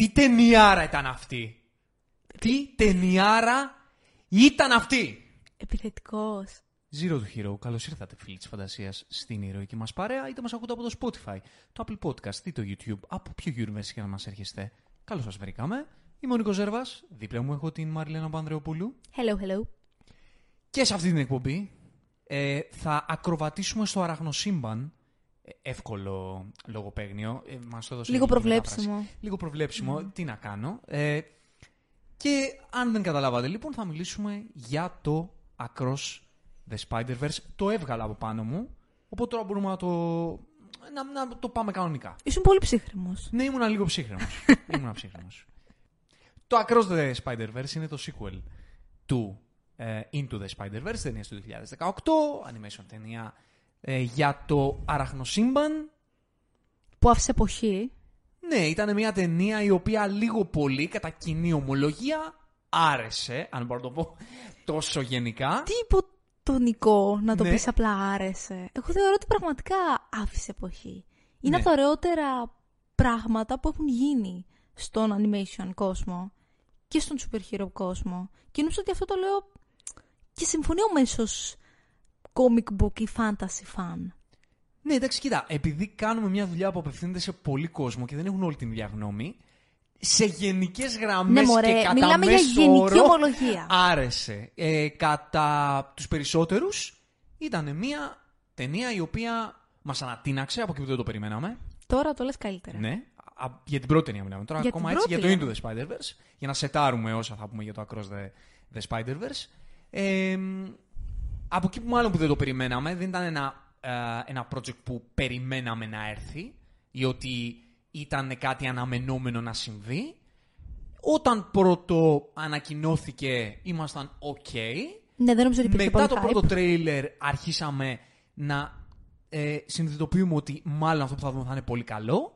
Τι ταινιάρα ήταν αυτή; Τι ταινιάρα ήταν αυτή; Επιθετικός. Zero to Hero, καλώς ήρθατε φίλοι της φαντασίας στην ηρωική μας παρέα, είτε μας ακούτε από το Spotify, το Apple Podcast ή το YouTube, από ποιο universe και να μας έρχεστε. Καλώς σας βρήκαμε. Είμαι ο Νίκος Ζέρβας, δίπλα μου έχω την Μαριλένα Πανδρεοπούλου. Hello, hello. Και σε αυτή την εκπομπή ε, θα ακροβατήσουμε στο αραχνοσύμπαν. Ε, εύκολο λογοπαίγνιο. Ε, μας το έδωσε Λίγο η προβλέψιμο. μετάφραση. Λίγο προβλέψιμο. Τι να κάνω. Ε, και αν δεν καταλάβατε λοιπόν θα μιλήσουμε για το Across the Spider-Verse. Το έβγαλα από πάνω μου. Οπότε τώρα μπορούμε να το, να, να το πάμε κανονικά. Ήσουν πολύ ψύχρεμος. Ναι, ήμουν λίγο ψύχρεμος. ήμουν ψύχρεμος. Το Across the Spider-Verse είναι το sequel του ε, Into the Spider-Verse, ταινία του 2018, animation ταινία ε, για το αραχνοσύμπαν. Που άφησε εποχή. Ναι, ήταν μια ταινία η οποία λίγο πολύ, κατά κοινή ομολογία, άρεσε, αν μπορώ να το πω τόσο γενικά. Τι υποτονικό να το Ναι. πεις απλά άρεσε. Εγώ θεωρώ ότι πραγματικά άφησε εποχή. Είναι Ναι. από τα ωραιότερα πράγματα που έχουν γίνει στον animation κόσμο και στον super hero κόσμο. Και νομίζω ότι αυτό το λέω και συμφωνεί ο μέσος comic book ή fantasy fan. Ναι, εντάξει, κοίτα, επειδή κάνουμε μια δουλειά που απευθύνεται σε πολύ κόσμο και δεν έχουν όλη την ίδια γνώμη, σε γενικές γραμμές Ναι, μωρέ, και κατά μιλάμε για μέσο γενική όρο, ομολογία. Άρεσε. Ε, κατά τους περισσότερους ήταν μια ταινία η οποία μας ανατείναξε από εκεί που δεν το περιμέναμε. Τώρα το λες καλύτερα. Ναι. Α, για την πρώτη ταινία μιλάμε. Τώρα Για ακόμα την έτσι για το πρώτη Into the Spider-Verse. Για να σετάρουμε όσα θα πούμε για το Across the, the Spider-Verse. Ε, από εκεί που μάλλον που δεν το περιμέναμε, δεν ήταν ένα, ε, ένα project που περιμέναμε να έρθει ή ότι ήταν κάτι αναμενόμενο να συμβεί. Όταν πρώτο ανακοινώθηκε, ήμασταν ok. Ναι, δεν νομίζω ότι υπήρχε Μετά πολύ το hype. πρώτο τρέιλερ αρχίσαμε να ε, συνειδητοποιούμε ότι μάλλον αυτό που θα δούμε θα είναι πολύ καλό.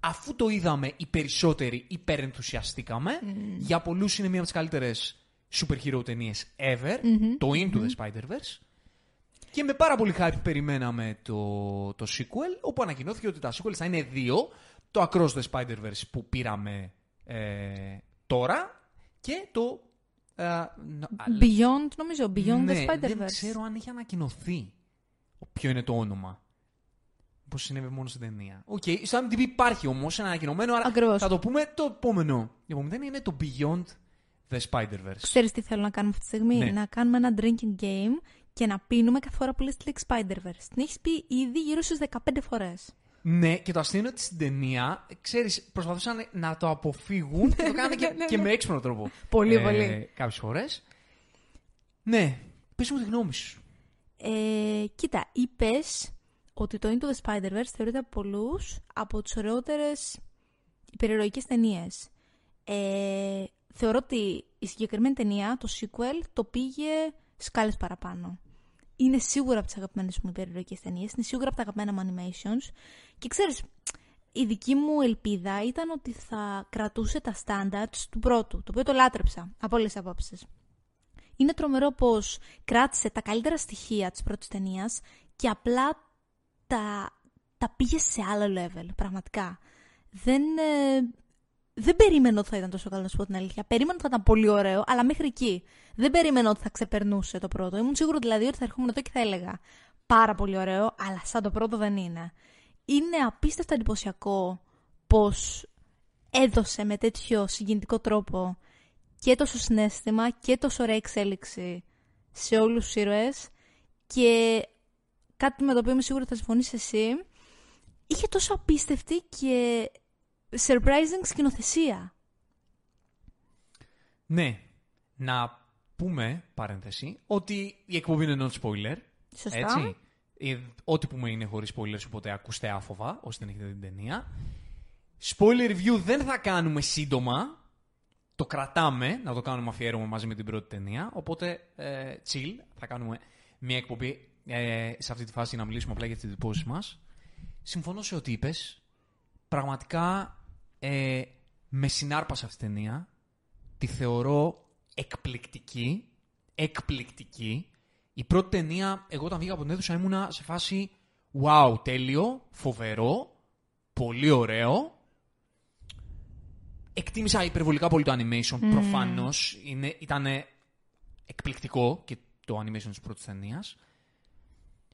Αφού το είδαμε, οι περισσότεροι υπερενθουσιαστήκαμε. Για πολλούς είναι μία από τις καλύτερες super hero ταινίες ever. Το Into the Spider-Verse. Και με πάρα πολύ hype περιμέναμε το, το sequel, όπου ανακοινώθηκε ότι τα sequels θα είναι δύο. Το Across the Spider-Verse που πήραμε ε, τώρα και το... ε, νο- Beyond, νομίζω, Beyond ναι, the Spider-Verse. Δεν ξέρω αν έχει ανακοινωθεί ποιο είναι το όνομα. Πώς συνέβη μόνο στην ταινία. Οκ, στο IMDb υπάρχει όμως ένα ανακοινωμένο, άρα Ακριβώς. θα το πούμε το επόμενο. Η επόμενη ταινία είναι το Beyond the Spider-Verse. Ξέρεις τι θέλω να κάνουμε αυτή τη στιγμή; Ναι. Να κάνουμε ένα drinking game και να πίνουμε κάθε φορά που λες τη λέξη Spider-Verse. Την έχεις πει ήδη γύρω στις 15 φορές. Ναι, και το αστείο είναι ότι στην ταινία, ξέρεις, προσπαθούσαν να το αποφύγουν και το κάνανε και, και με έξυπνο τρόπο. Ναι, Πολύ, πολύ. Κάποιες φορές. Ναι, πες μου τη γνώμη σου. Ε, κοίτα, είπες ότι το Into the Spider-Verse θεωρείται από πολλούς από τις ωραιότερες υπερηρωικές ταινίες. Ε, θεωρώ ότι η συγκεκριμένη ταινία, το sequel, το πήγε σκάλες παραπάνω. Είναι σίγουρα από τις αγαπημένες μου υπερηρωικές ταινίες, είναι σίγουρα από τα αγαπημένα μου animations και ξέρεις, η δική μου ελπίδα ήταν ότι θα κρατούσε τα standards του πρώτου, το οποίο το λάτρεψα από όλες τις απόψεις. Είναι τρομερό πως κράτησε τα καλύτερα στοιχεία της πρώτης ταινίας και απλά τα, τα πήγε σε άλλο level, πραγματικά. Δεν, ε, δεν περίμενα ότι θα ήταν τόσο καλό, να σου πω την αλήθεια. Περίμενα ότι θα ήταν πολύ ωραίο, αλλά μέχρι εκεί. Δεν περίμενα ότι θα ξεπερνούσε το πρώτο. Ήμουν σίγουρο δηλαδή ότι θα ερχόμουν εδώ και θα έλεγα πάρα πολύ ωραίο, αλλά σαν το πρώτο δεν είναι. Είναι απίστευτα εντυπωσιακό πως έδωσε με τέτοιο συγκινητικό τρόπο και τόσο συνέστημα και τόσο ωραία εξέλιξη σε όλους τους ήρωες και κάτι με το οποίο είμαι σίγουρη ότι θα συμφωνήσεις εσύ είχε τόσο απίστευτη και surprising σκηνοθεσία. Ναι, να πούμε, παρένθεση, ότι η εκπομπή είναι non-spoiler. Σωστά. Έτσι. Ε, Ό,τι πούμε είναι χωρίς spoilers, οπότε ακούστε άφοβα όσοι δεν έχετε την ταινία. Spoiler review δεν θα κάνουμε σύντομα. Το κρατάμε να το κάνουμε αφιέρωμα μαζί με την πρώτη ταινία. Οπότε ε, chill. Θα κάνουμε μια εκπομπή ε, σε αυτή τη φάση να μιλήσουμε απλά για τις εντυπώσεις μας. Συμφωνώ σε ό,τι είπες. Πραγματικά ε, με συνάρπασε αυτή η ταινία. Τη θεωρώ εκπληκτική. Εκπληκτική. Η πρώτη ταινία, εγώ όταν βγήκα από την αίθουσα ήμουνα σε φάση wow, τέλειο, φοβερό, πολύ ωραίο. εκτίμησα υπερβολικά πολύ το animation. Mm. Προφανώς ήταν εκπληκτικό και το animation της πρώτης ταινίας.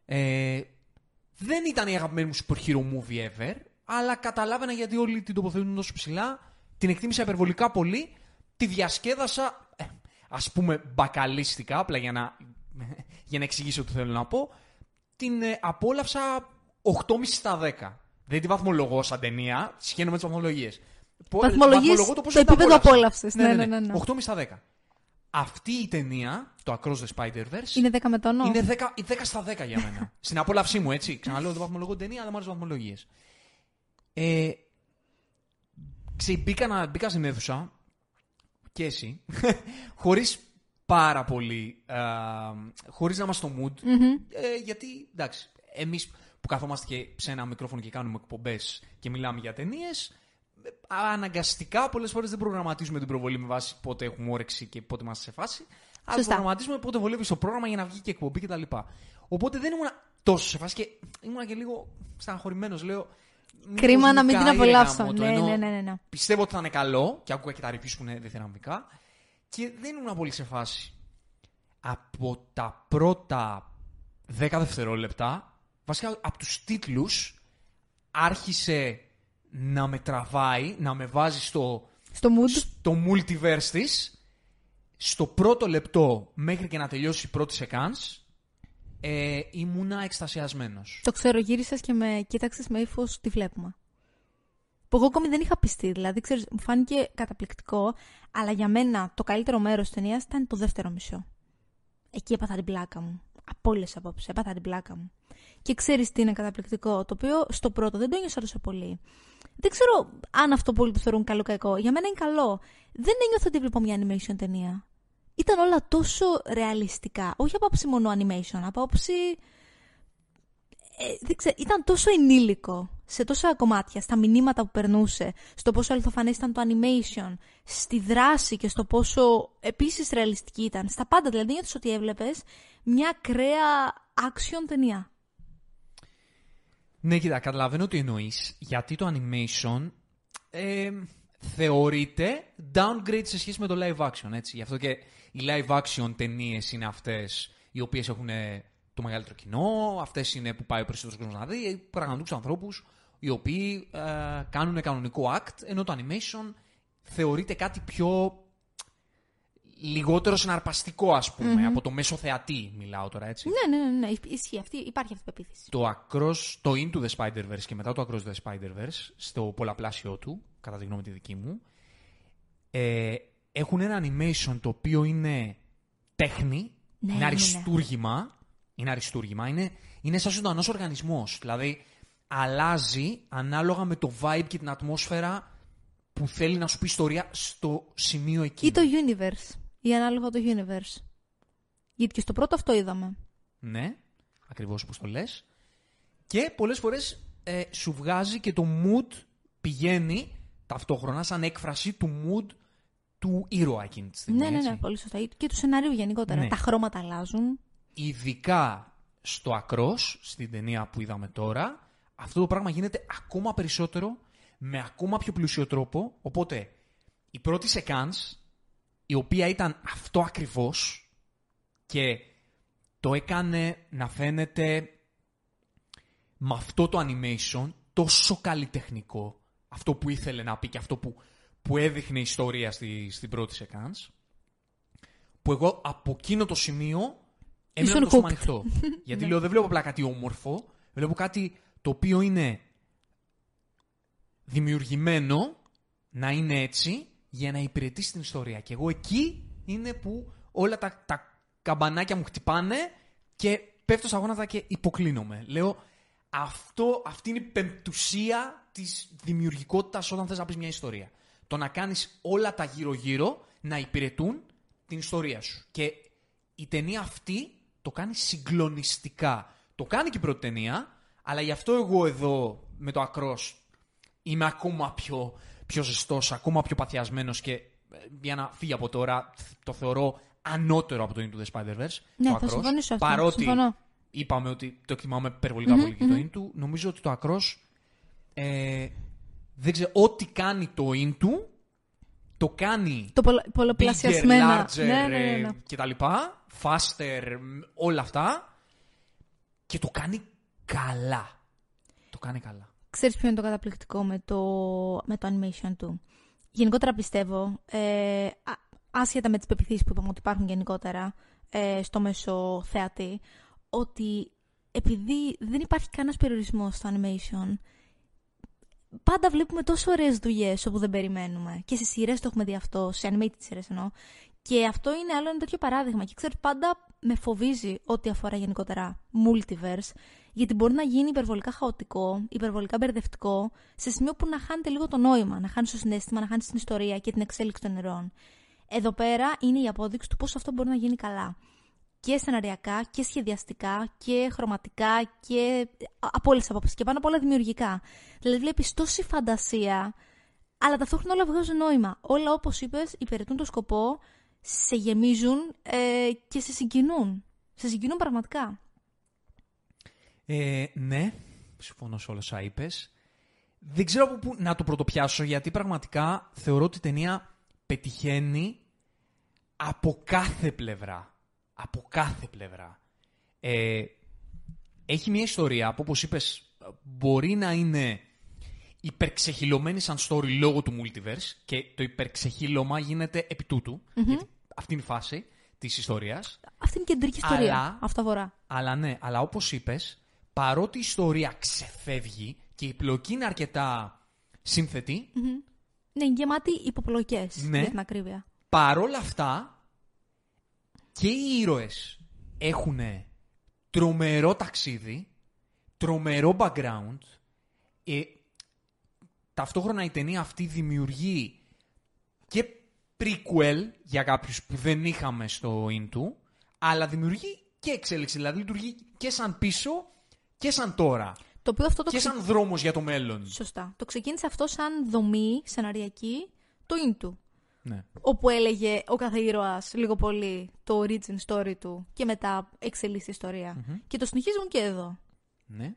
Ε, δεν ήταν η αγαπημένη μου super hero movie ever, αλλά καταλάβαινα γιατί όλοι την τοποθετούν τόσο ψηλά. Την εκτίμησα υπερβολικά πολύ. Τη διασκέδασα, ε, ας πούμε, μπακαλίστικα, απλά για να, για να εξηγήσω τι θέλω να πω. Την ε, απόλαυσα 8,5 στα 10. Δεν τη βαθμολογώ σαν ταινία, σχένω με τις βαθμολογίες. Βαθμολογίε το, το επίπεδο απόλαυσης. Ναι, ναι, ναι, ναι, 8,5 ναι. στα 10. Αυτή η ταινία, το Across the Spider-Verse. Είναι 10 με τόνο. Είναι 10, 10 στα 10 για μένα. Στην απόλαυσή μου, έτσι. Ξαναλέω, δεν βαθμολογώ την ταινία, αλλά μου αρέσουν βαθμολογίες. Ε, μπήκα, μπήκα στην αίθουσα και εσύ, χωρίς πάρα πολύ, ε, χωρίς να είμαστε στο mood, ε, γιατί, εντάξει, εμείς που καθόμαστε και σε ένα μικρόφωνο και κάνουμε εκπομπές και μιλάμε για ταινίες, αναγκαστικά πολλές φορές δεν προγραμματίζουμε την προβολή με βάση πότε έχουμε όρεξη και πότε είμαστε σε φάση, αλλά προγραμματίζουμε πότε βολεύει το πρόγραμμα για να βγει και εκπομπή κτλ. Οπότε δεν ήμουν τόσο σε φάση και ήμουν και λίγο στεναχωρημένος, λέω, Κρίμα να μην την απολαύσω. Ναι, ναι, ναι, ναι, Πιστεύω ότι θα είναι καλό και άκουγα και τα ρηφί που είναι διθεραμικά. Και δεν ήμουν πολύ σε φάση. Από τα πρώτα 10 δευτερόλεπτα, βασικά από τους τίτλους, άρχισε να με τραβάει, να με βάζει στο, στο, mood. στο multiverse της. Στο πρώτο λεπτό, μέχρι και να τελειώσει η πρώτη σεκάνς, ε, ήμουνα εκστασιασμένος. Το ξέρω, γύρισες και με κοίταξες με ύφος τι βλέπουμε. Που εγώ ακόμη δεν είχα πιστεί. Δηλαδή, ξέρεις, μου φάνηκε καταπληκτικό, αλλά για μένα το καλύτερο μέρος της ταινίας ήταν το δεύτερο μισό. Εκεί έπαθα την πλάκα μου. Από όλες απόψεις, έπαθα την πλάκα μου. Και ξέρεις τι είναι καταπληκτικό, το οποίο στο πρώτο δεν το ένιωσα τόσο πολύ. Δεν ξέρω αν αυτό πολύ το θεωρούν καλό ή κακό. Για μένα είναι καλό. Δεν ένιωθα ότι βλέπω μια animation ταινία ήταν όλα τόσο ρεαλιστικά. Όχι από άποψη μόνο animation, από άποψη... Ε, δεν ήταν τόσο ενήλικο σε τόσα κομμάτια, στα μηνύματα που περνούσε, στο πόσο αληθοφανές ήταν το animation, στη δράση και στο πόσο επίσης ρεαλιστική ήταν. Στα πάντα, δηλαδή νιώθεις ότι έβλεπες μια κρέα action ταινία. Ναι, κοίτα, καταλαβαίνω τι εννοείς. Γιατί το animation ε, θεωρείται downgrade σε σχέση με το live action, έτσι. Γι' αυτό και οι live action ταινίες είναι αυτές οι οποίες έχουν το μεγαλύτερο κοινό, αυτές είναι που πάει ο περισσότερος κόσμος να δει, πραγματικού ανθρώπους οι οποίοι ε, κάνουν κανονικό act, ενώ το animation θεωρείται κάτι πιο λιγότερο συναρπαστικό, ας πουμε από το μέσο θεατή, μιλάω τώρα έτσι. Ναι, ναι, ναι, ναι. ισχύει αυτή, υπάρχει αυτή η πεποίθηση. Το, across, το Into the Spider-Verse και μετά το Across the Spider-Verse, στο πολλαπλάσιο του, κατά τη γνώμη τη δική μου, ε, έχουν ένα animation το οποίο είναι τέχνη, ναι, είναι αριστούργημα. Ναι. Είναι αριστούργημα. Είναι, είναι σαν ζωντανός οργανισμός. Δηλαδή, αλλάζει ανάλογα με το vibe και την ατμόσφαιρα που θέλει να σου πει ιστορία στο σημείο εκεί. Ή το universe. Ή ανάλογα το universe. Γιατί και στο πρώτο αυτό είδαμε. Ναι, ακριβώς όπως το λες. Και πολλές φορές ε, σου βγάζει και το mood πηγαίνει ταυτόχρονα σαν έκφραση του mood του ήρωα εκείνη της στιγμή. Ναι, ναι, ναι, πολύ σωστά. Και του σενάριου γενικότερα. Ναι. Τα χρώματα αλλάζουν. Ειδικά στο ακρός, στην ταινία που είδαμε τώρα, αυτό το πράγμα γίνεται ακόμα περισσότερο, με ακόμα πιο πλούσιο τρόπο. Οπότε, η πρώτη σεκάνς, η οποία ήταν αυτό ακριβώς και το έκανε να φαίνεται με αυτό το animation τόσο καλλιτεχνικό, αυτό που ήθελε να πει και αυτό που που έδειχνε ιστορία στη, στην πρώτη σεκάνς, που εγώ από εκείνο το σημείο έμεινα το σώμα ανοιχτό. Γιατί ναι. λέω δεν βλέπω απλά κάτι όμορφο, βλέπω κάτι το οποίο είναι δημιουργημένο να είναι έτσι για να υπηρετήσει την ιστορία. Και εγώ εκεί είναι που όλα τα, τα καμπανάκια μου χτυπάνε και πέφτω στα γόνατα και υποκλίνομαι. Λέω, αυτό, αυτή είναι η πεμπτουσία της δημιουργικότητας όταν θες να πεις μια ιστορία το να κάνεις όλα τα γύρω-γύρω να υπηρετούν την ιστορία σου. Και η ταινία αυτή το κάνει συγκλονιστικά. Το κάνει και η πρώτη ταινία, αλλά γι' αυτό εγώ εδώ με το ακρός είμαι ακόμα πιο, πιο ζεστός, ακόμα πιο παθιασμένος και ε, για να φύγει από τώρα το θεωρώ ανώτερο από το Into the Spider-Verse. Ναι, το θα συμφωνήσω αυτό. Παρότι είπαμε ότι το εκτιμάμε υπερβολικά mm-hmm, πολύ και mm-hmm. το Into, νομίζω ότι το ακρός ε, δεν ξέρω, ό,τι κάνει το Into το κάνει το πολλο, πολλαπλασιασμένα bigger, larger ναι, ναι, ναι, ναι. και τα λοιπά, faster, όλα αυτά και το κάνει καλά. Το κάνει καλά. Ξέρεις ποιο είναι το καταπληκτικό με το, με το animation του; Γενικότερα πιστεύω, ε, άσχετα με τις πεπιθήσεις που είπαμε ότι υπάρχουν γενικότερα ε, στο μέσο θεατή, ότι επειδή δεν υπάρχει κανένας περιορισμός στο animation, πάντα βλέπουμε τόσο ωραίες δουλειές όπου δεν περιμένουμε. Και σε σειρές το έχουμε δει αυτό, σε animated σειρές εννοώ. Και αυτό είναι άλλο ένα τέτοιο παράδειγμα. Και ξέρει, πάντα με φοβίζει ό,τι αφορά γενικότερα multiverse, γιατί μπορεί να γίνει υπερβολικά χαοτικό, υπερβολικά μπερδευτικό, σε σημείο που να χάνεται λίγο το νόημα, να χάνεις το συνέστημα, να χάνεις την ιστορία και την εξέλιξη των νερών. Εδώ πέρα είναι η απόδειξη του πώς αυτό μπορεί να γίνει καλά και σεναριακά και σχεδιαστικά και χρωματικά και από όλες τις απόψεις. Και πάνω απ' όλα δημιουργικά. Δηλαδή, βλέπεις τόση φαντασία, αλλά ταυτόχρονα όλα βγάζουν νόημα. Όλα, όπως είπες, υπηρετούν το σκοπό, σε γεμίζουν ε, και σε συγκινούν. Σε συγκινούν πραγματικά. Ε, ναι, συμφωνώ σε όλα όσα είπες. Δεν ξέρω από πού να το πρωτοπιάσω, γιατί πραγματικά θεωρώ ότι η ταινία πετυχαίνει από κάθε πλευρά από κάθε πλευρά. Ε, έχει μια ιστορία που, όπως είπες, μπορεί να είναι υπερξεχυλωμένη σαν story λόγω του multiverse και το υπερξεχύλωμα γίνεται επί τούτου, γιατί αυτή είναι η φάση της ιστορίας. Αυτή είναι η κεντρική ιστορία, αλλά, αυτά βορρά. Αλλά ναι, αλλά όπως είπες, παρότι η ιστορία ξεφεύγει και η πλοκή είναι αρκετά σύνθετη. Mm-hmm. Ναι, γεμάτη υποπλοκές, ναι, για την ακρίβεια. Παρόλα αυτά, και οι ήρωες έχουν τρομερό ταξίδι, τρομερό background. Ε, ταυτόχρονα η ταινία αυτή δημιουργεί και prequel για κάποιους που δεν είχαμε στο Into, αλλά δημιουργεί και εξέλιξη, δηλαδή λειτουργεί και σαν πίσω και σαν τώρα. Το οποίο αυτό το και σαν δρόμος για το μέλλον. Σωστά. Το ξεκίνησε αυτό σαν δομή σεναριακή το Into. Ναι. Όπου έλεγε ο κάθε ήρωα λίγο πολύ το origin story του και μετά εξελίσσει η ιστορια Και το συνεχίζουν και εδώ. Ναι.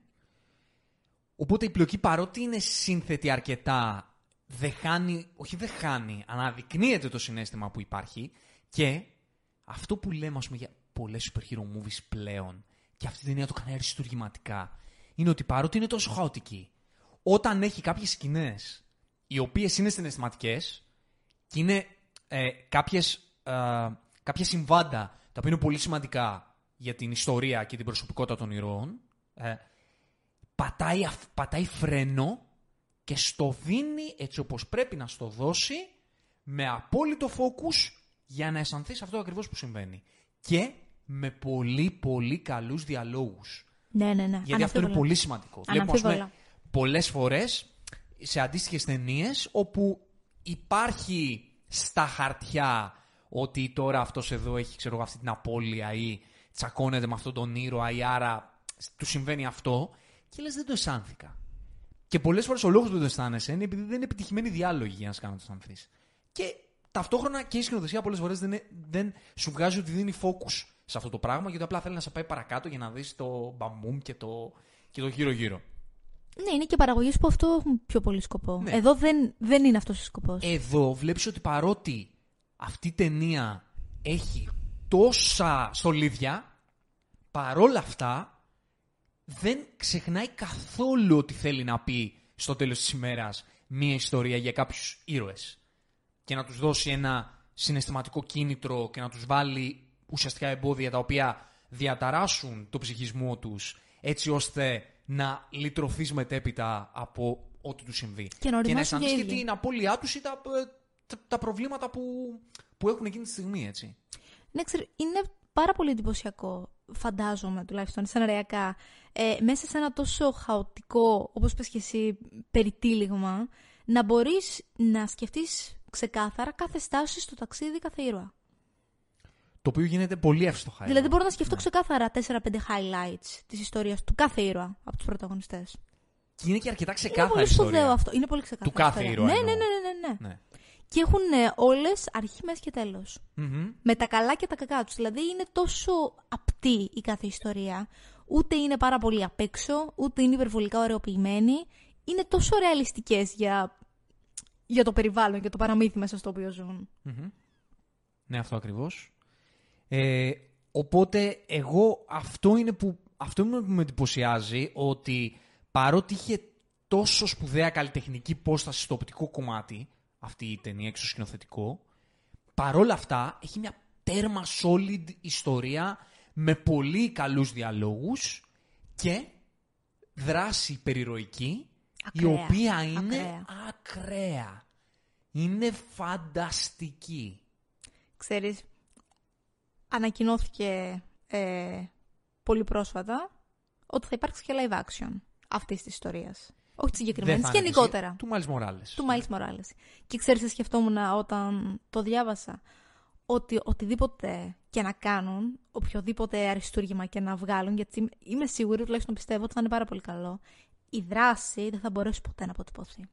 Οπότε η πλοκή παρότι είναι σύνθετη αρκετά, δεν χάνει, όχι δεν χάνει, αναδεικνύεται το συνέστημα που υπάρχει και αυτό που λέμε ας πούμε, για πολλές super hero movies πλέον και αυτή την ταινία το κάνει αριστουργηματικά είναι ότι παρότι είναι τόσο χαοτική, όταν έχει κάποιες σκηνές οι οποίες είναι συναισθηματικές, και είναι ε, κάποιες, ε, κάποια συμβάντα τα οποία είναι πολύ σημαντικά για την ιστορία και την προσωπικότητα των ηρώων. Ε, πατάει, πατάει φρένο και στο δίνει έτσι όπως πρέπει να στο δώσει με απόλυτο focus για να αισθανθείς αυτό ακριβώς που συμβαίνει. Και με πολύ πολύ καλούς διαλόγους. Ναι, ναι, ναι. Γιατί αυτό είναι πολύ σημαντικό. Βλέπουμε πολλές φορές σε αντίστοιχες ταινίες όπου υπάρχει στα χαρτιά ότι τώρα αυτός εδώ έχει ξέρω, αυτή την απώλεια ή τσακώνεται με αυτόν τον ήρωα ή άρα του συμβαίνει αυτό και λες δεν το αισθάνθηκα. Και πολλές φορές ο λόγος που δεν το αισθάνεσαι είναι επειδή δεν είναι επιτυχημένοι διάλογοι για να σε κάνουν να το αισθανθείς. Και ταυτόχρονα και η σκηνοθεσία πολλές φορές δεν, δεν σου βγάζει ότι δίνει focus σε αυτό το πράγμα γιατί απλά θέλει να σε πάει παρακάτω για να δεις το μπαμούμ και το, και το γύρω-γύρω. Ναι, είναι και παραγωγές που αυτό έχουν πιο πολύ σκοπό. Ναι. Εδώ δεν, δεν είναι αυτός ο σκοπός. Εδώ βλέπεις ότι παρότι αυτή η ταινία έχει τόσα στολίδια, παρόλα αυτά δεν ξεχνάει καθόλου ότι θέλει να πει στο τέλος της ημέρας μία ιστορία για κάποιους ήρωες και να τους δώσει ένα συναισθηματικό κίνητρο και να τους βάλει ουσιαστικά εμπόδια τα οποία διαταράσσουν το ψυχισμό τους έτσι ώστε να λυτρωθείς μετέπειτα από ό,τι του συμβεί. Και να, και να αισθανθεί και την απώλειά τους ή τα, τα, τα, προβλήματα που, που έχουν εκείνη τη στιγμή, έτσι. Ναι, ξέρω, είναι πάρα πολύ εντυπωσιακό, φαντάζομαι τουλάχιστον, σεναριακά, ε, μέσα σε ένα τόσο χαοτικό, όπως πες και εσύ, περιτύλιγμα, να μπορείς να σκεφτείς ξεκάθαρα κάθε στάση στο ταξίδι κάθε ήρωα. Το οποίο γίνεται πολύ εύστοχα. Δηλαδή μπορώ να σκεφτώ ναι. ξεκάθαρα 4-5 highlights της ιστορίας του κάθε ήρωα από τους πρωταγωνιστές. Και είναι και αρκετά ξεκάθαρα. Είναι πολύ σπουδαίο αυτό. Είναι πολύ ξεκάθαρο. Του κάθε ήρωα. Ναι, ναι, ναι, ναι, ναι, ναι. Και έχουν ε, όλες αρχή, μέση και τελο Με τα καλά και τα κακά τους. Δηλαδή είναι τόσο απτή η κάθε ιστορία. Ούτε είναι πάρα πολύ απ' έξω, ούτε είναι υπερβολικά ωρεοποιημένη. Είναι τόσο ρεαλιστικές για, για το περιβάλλον και το παραμύθι μέσα στο οποίο ζουν. Μμμ. Ναι, αυτό ακριβώς. Ε, οπότε εγώ αυτό είναι που, αυτό είναι που με εντυπωσιάζει ότι παρότι είχε τόσο σπουδαία καλλιτεχνική υπόσταση στο οπτικό κομμάτι αυτή η ταινία έξω σκηνοθετικό παρόλα αυτά έχει μια τέρμα solid ιστορία με πολύ καλούς διαλόγους και δράση περιρροϊκή η Ακραία, οποία είναι ακραία. ακραία. Είναι φανταστική. Ξέρεις, ανακοινώθηκε ε, πολύ πρόσφατα ότι θα υπάρξει και live action αυτής της ιστορίας. Όχι της συγκεκριμένης, Δεν θα είναι γενικότερα. Του Miles Morales. Του Miles Morales. Και ξέρεις, τι σκεφτόμουν όταν το διάβασα, ότι οτιδήποτε και να κάνουν, οποιοδήποτε αριστούργημα και να βγάλουν, γιατί είμαι σίγουρη, τουλάχιστον πιστεύω ότι θα είναι πάρα πολύ καλό, η δράση δεν θα μπορέσει ποτέ να αποτυπωθεί.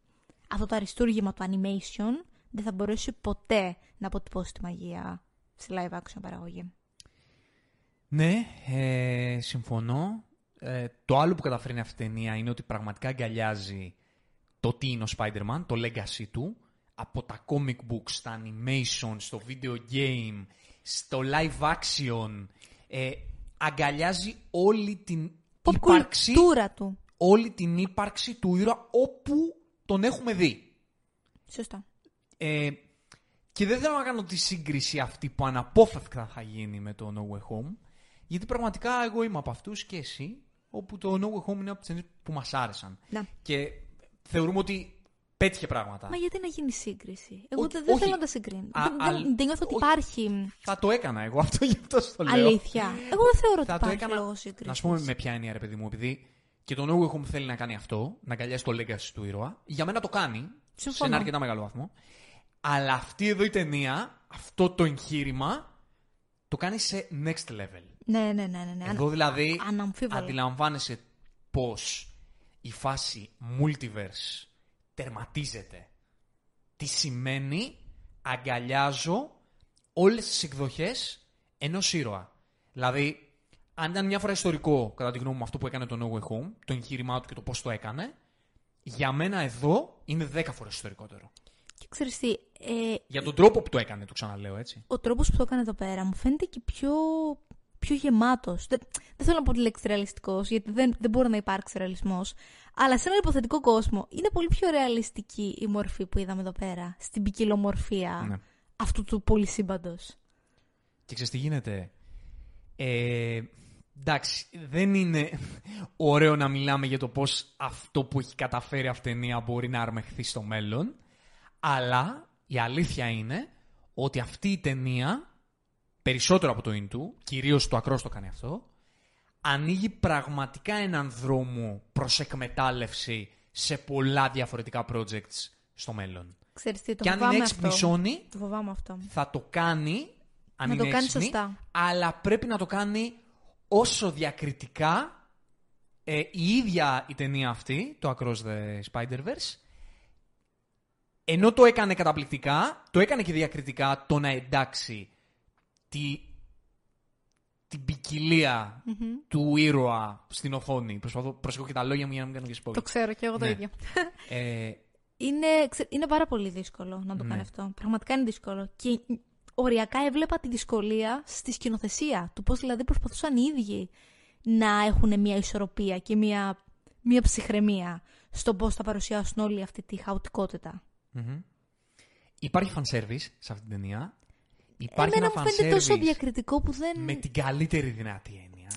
Αυτό το αριστούργημα, το animation, δεν θα μπορέσει ποτέ να αποτυπώσει τη μαγεία στη live action παραγωγή. Ναι, ε, συμφωνώ. Ε, το άλλο που καταφέρνει αυτή η ταινία είναι ότι πραγματικά αγκαλιάζει το τι είναι ο Spider-Man, το legacy του, από τα comic books, στα animation, στο video game, στο live action. Ε, αγκαλιάζει όλη την Pop ύπαρξη, κουλτούρα του. όλη την ύπαρξη του ήρωα όπου τον έχουμε δει. Σωστά. Ε, και δεν θέλω να κάνω τη σύγκριση αυτή που αναπόφευκτα θα γίνει με το No Way Home, γιατί πραγματικά εγώ είμαι από αυτούς και εσύ, όπου το No Way Home είναι από τις ταινίες που μας άρεσαν. Να. Και θεωρούμε ότι πέτυχε πράγματα. Μα γιατί να γίνει σύγκριση; Εγώ Όχι, δεν, δεν όχι. θέλω να τα συγκρίνω. Α, δεν, αλ- δεν, δεν νιώθω ότι όχι. υπάρχει Θα το έκανα εγώ αυτό, γι' αυτό στο λέω. αλήθεια. Εγώ δεν θεωρώ ότι Θα το υπάρχει έκανα. λόγος σύγκρισης. Να σου πούμε με ποια έννοια, ρε παιδί μου, επειδή και το No Way Home θέλει να κάνει αυτό, να αγκαλιάσει το legacy του ήρωα. Για μένα το κάνει. Σε Συμφωνώ. ένα αρκετά μεγάλο βαθμό. Αλλά αυτή εδώ η ταινία, αυτό το εγχείρημα, το κάνει σε next level. Ναι, ναι, ναι. ναι, ναι. Εδώ δηλαδή αναμφίβολα. αντιλαμβάνεσαι πώς η φάση multiverse τερματίζεται. Τι σημαίνει αγκαλιάζω όλες τις εκδοχές ενός ήρωα. Δηλαδή, αν ήταν μια φορά ιστορικό, κατά τη γνώμη μου, αυτό που έκανε το No Way Home, το εγχείρημά του και το πώς το έκανε, για μένα εδώ είναι δέκα φορές ιστορικότερο. Και ξέρεις τι, ε, Για τον τρόπο που το έκανε, το ξαναλέω έτσι. ο τρόπος που το έκανε εδώ πέρα μου φαίνεται και πιο, πιο γεμάτος. Δεν, δεν θέλω να πω τη λέξη ρεαλιστικός, γιατί δεν, δεν μπορεί να υπάρξει ρεαλισμός. Αλλά σε έναν υποθετικό κόσμο είναι πολύ πιο ρεαλιστική η μορφή που είδαμε εδώ πέρα, στην ποικιλομορφία Ναι. αυτού του πολυσύμπαντος. Και ξέρεις τι γίνεται; Ε, εντάξει, δεν είναι ωραίο να μιλάμε για το πώς αυτό που έχει καταφέρει αυτή η ταινία μπορεί να αρμεχθεί στο μέλλον. Αλλά η αλήθεια είναι ότι αυτή η ταινία, περισσότερο από το Into, κυρίως το Ακρός το κάνει αυτό, ανοίγει πραγματικά έναν δρόμο προς εκμετάλλευση σε πολλά διαφορετικά projects στο μέλλον. Ξέρεις τι, το και αν φοβάμαι είναι αυτό. εξυπνησώνει, Το φοβάμαι αυτό. θα το κάνει, αν Να είναι το κάνει έξυπνη, σωστά. αλλά πρέπει να το κάνει όσο διακριτικά ε, η ίδια η ταινία αυτή, το Across the Spider-Verse, ενώ το έκανε καταπληκτικά, το έκανε και διακριτικά το να εντάξει τη, την ποικιλία του ήρωα στην οθόνη. Προσπαθώ, προσέχω και τα λόγια μου για να μην κάνω και spoiler. Το ξέρω και εγώ το Ναι. ίδιο. Ε, Είναι, ξε- είναι πάρα πολύ δύσκολο να το Ναι. κάνει αυτό. Πραγματικά είναι δύσκολο. Και οριακά έβλεπα τη δυσκολία στη σκηνοθεσία. Του πώς δηλαδή προσπαθούσαν οι ίδιοι να έχουν μια ισορροπία και μια, μια ψυχραιμία στο πώς θα παρουσιάσουν όλη αυτή τη χαοτικότητα. Μμμ. Υπάρχει fan service σε αυτή την ταινία. Υπάρχει Εμένα ένα μου φαίνεται τόσο fanservice διακριτικό που δεν. με την καλύτερη δυνατή έννοια.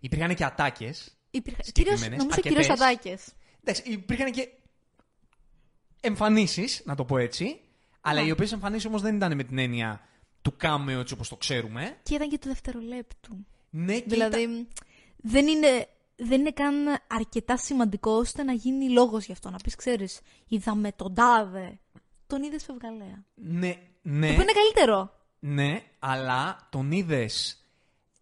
Υπήρχαν και ατάκες. Υπήρχε... Κυρίως, συγκεκριμένες, νομίζω αρκετές. κυρίω ατάκες. Εντάξει, υπήρχαν και εμφανίσεις, να το πω έτσι. Αλλά Ναι. οι οποίες εμφανίσεις όμως δεν ήταν με την έννοια του κάμεο έτσι όπως το ξέρουμε. Και ήταν και του δευτερολέπτου. Ναι, και Δηλαδή, ήταν- δεν, είναι, δεν είναι καν αρκετά σημαντικό ώστε να γίνει λόγος γι' αυτό. Να πεις, ξέρεις, είδαμε τον τάδε. Τον είδες φευγαλέα. Ναι, Το ναι, οποίο είναι καλύτερο. ναι, αλλά τον είδες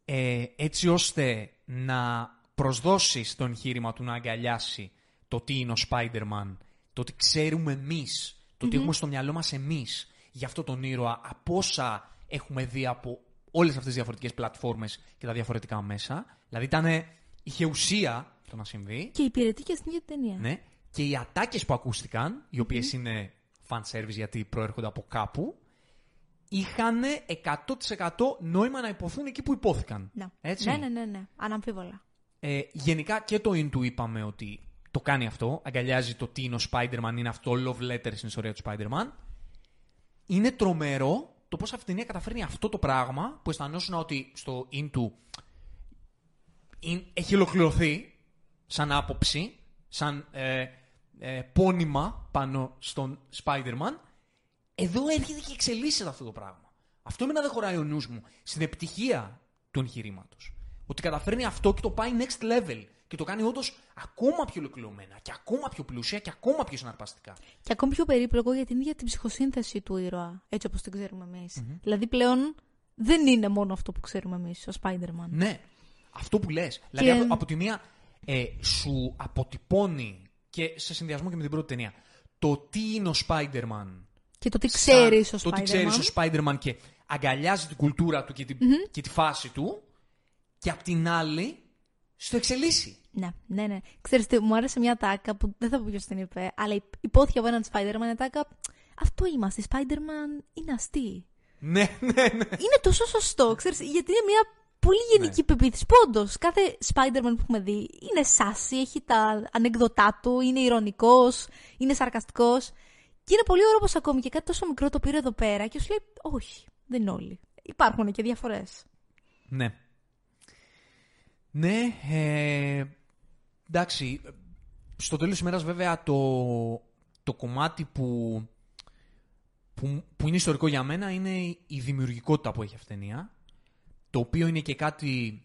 ε, έτσι ώστε να προσδώσεις το εγχείρημα του να αγκαλιάσει το τι είναι ο Spider-Man, το ότι ξέρουμε εμείς, το τι έχουμε στο μυαλό μας εμείς για αυτό τον ήρωα, από όσα έχουμε δει από όλες αυτές τις διαφορετικές πλατφόρμες και τα διαφορετικά μέσα. Δηλαδή ήταν, είχε ουσία το να συμβεί. Και υπηρετεί και στην ίδια την ταινία. Ναι. Και οι ατάκες που ακούστηκαν, οι οποιες είναι fan service γιατί προέρχονται από κάπου, είχαν 100% νόημα να υποθούν εκεί που υπόθηκαν. Ναι. Έτσι. ναι, ναι, ναι, ναι. Αναμφίβολα. Ε, γενικά και το Into είπαμε ότι το κάνει αυτό. Αγκαλιάζει το τι είναι ο Spider-Man, είναι αυτό love letter στην ιστορία του Spider-Man. Είναι τρομερό το πώς αυτή η ταινία καταφέρνει αυτό το πράγμα που αισθανόσουν ότι στο Into είναι- έχει ολοκληρωθεί σαν άποψη, σαν ε, ε, πόνημα πάνω στον Spider-Man. Εδώ έρχεται και εξελίσσεται αυτό το πράγμα. Αυτό εμένα δεν χωράει ο νους μου στην επιτυχία του εγχειρήματο. Ότι καταφέρνει αυτό και το πάει next level. Και το κάνει όντως ακόμα πιο ολοκληρωμένα και ακόμα πιο πλούσια και ακόμα πιο συναρπαστικά. Και ακόμη πιο περίπλοκο για την ίδια την ψυχοσύνθεση του ήρωα, έτσι όπως την ξέρουμε εμείς. Δηλαδή πλέον δεν είναι μόνο αυτό που ξέρουμε εμείς, ο Spider-Man. Ναι, αυτό που λες. Δηλαδή από, από τη μία ε, σου αποτυπώνει και σε συνδυασμό και με την πρώτη ταινία το τι είναι ο Spider-Man. Και το τι σαν- ξέρεις ο Το τι Spider-Man. ξέρεις ο Spider-Man και αγκαλιάζει την κουλτούρα του και, την, και τη φάση του. Και απ' την άλλη, στο εξελίσσει. Ναι, ναι, ναι. Ξέρεις τι, μου άρεσε μια τάκα που δεν θα πω ποιος την είπε, αλλά υπ- υπόθηκε από έναν Spider-Man η τάκα. Αυτό είμαστε. Οι Spider-Man είναι αστείοι. Ναι, ναι, ναι. Είναι τόσο σωστό, ξέρεις, γιατί είναι μια πολύ γενική Ναι. πεποίθηση. που όντως, κάθε Spider-Man που έχουμε δει είναι σάσι, έχει τα ανεκδοτά του, είναι ηρωνικός, είναι σαρκαστικός. Και είναι πολύ ωραίος πως ακόμη και κάτι τόσο μικρό το πήρε εδώ πέρα και σου λέει όχι, δεν είναι όλοι. Υπάρχουν και διαφορές. Ναι. Ναι, ε, εντάξει. Στο τέλος της ημέρας βέβαια το, το κομμάτι που, που, που είναι ιστορικό για μένα είναι η δημιουργικότητα που έχει αυτή η ταινία. Το οποίο είναι και κάτι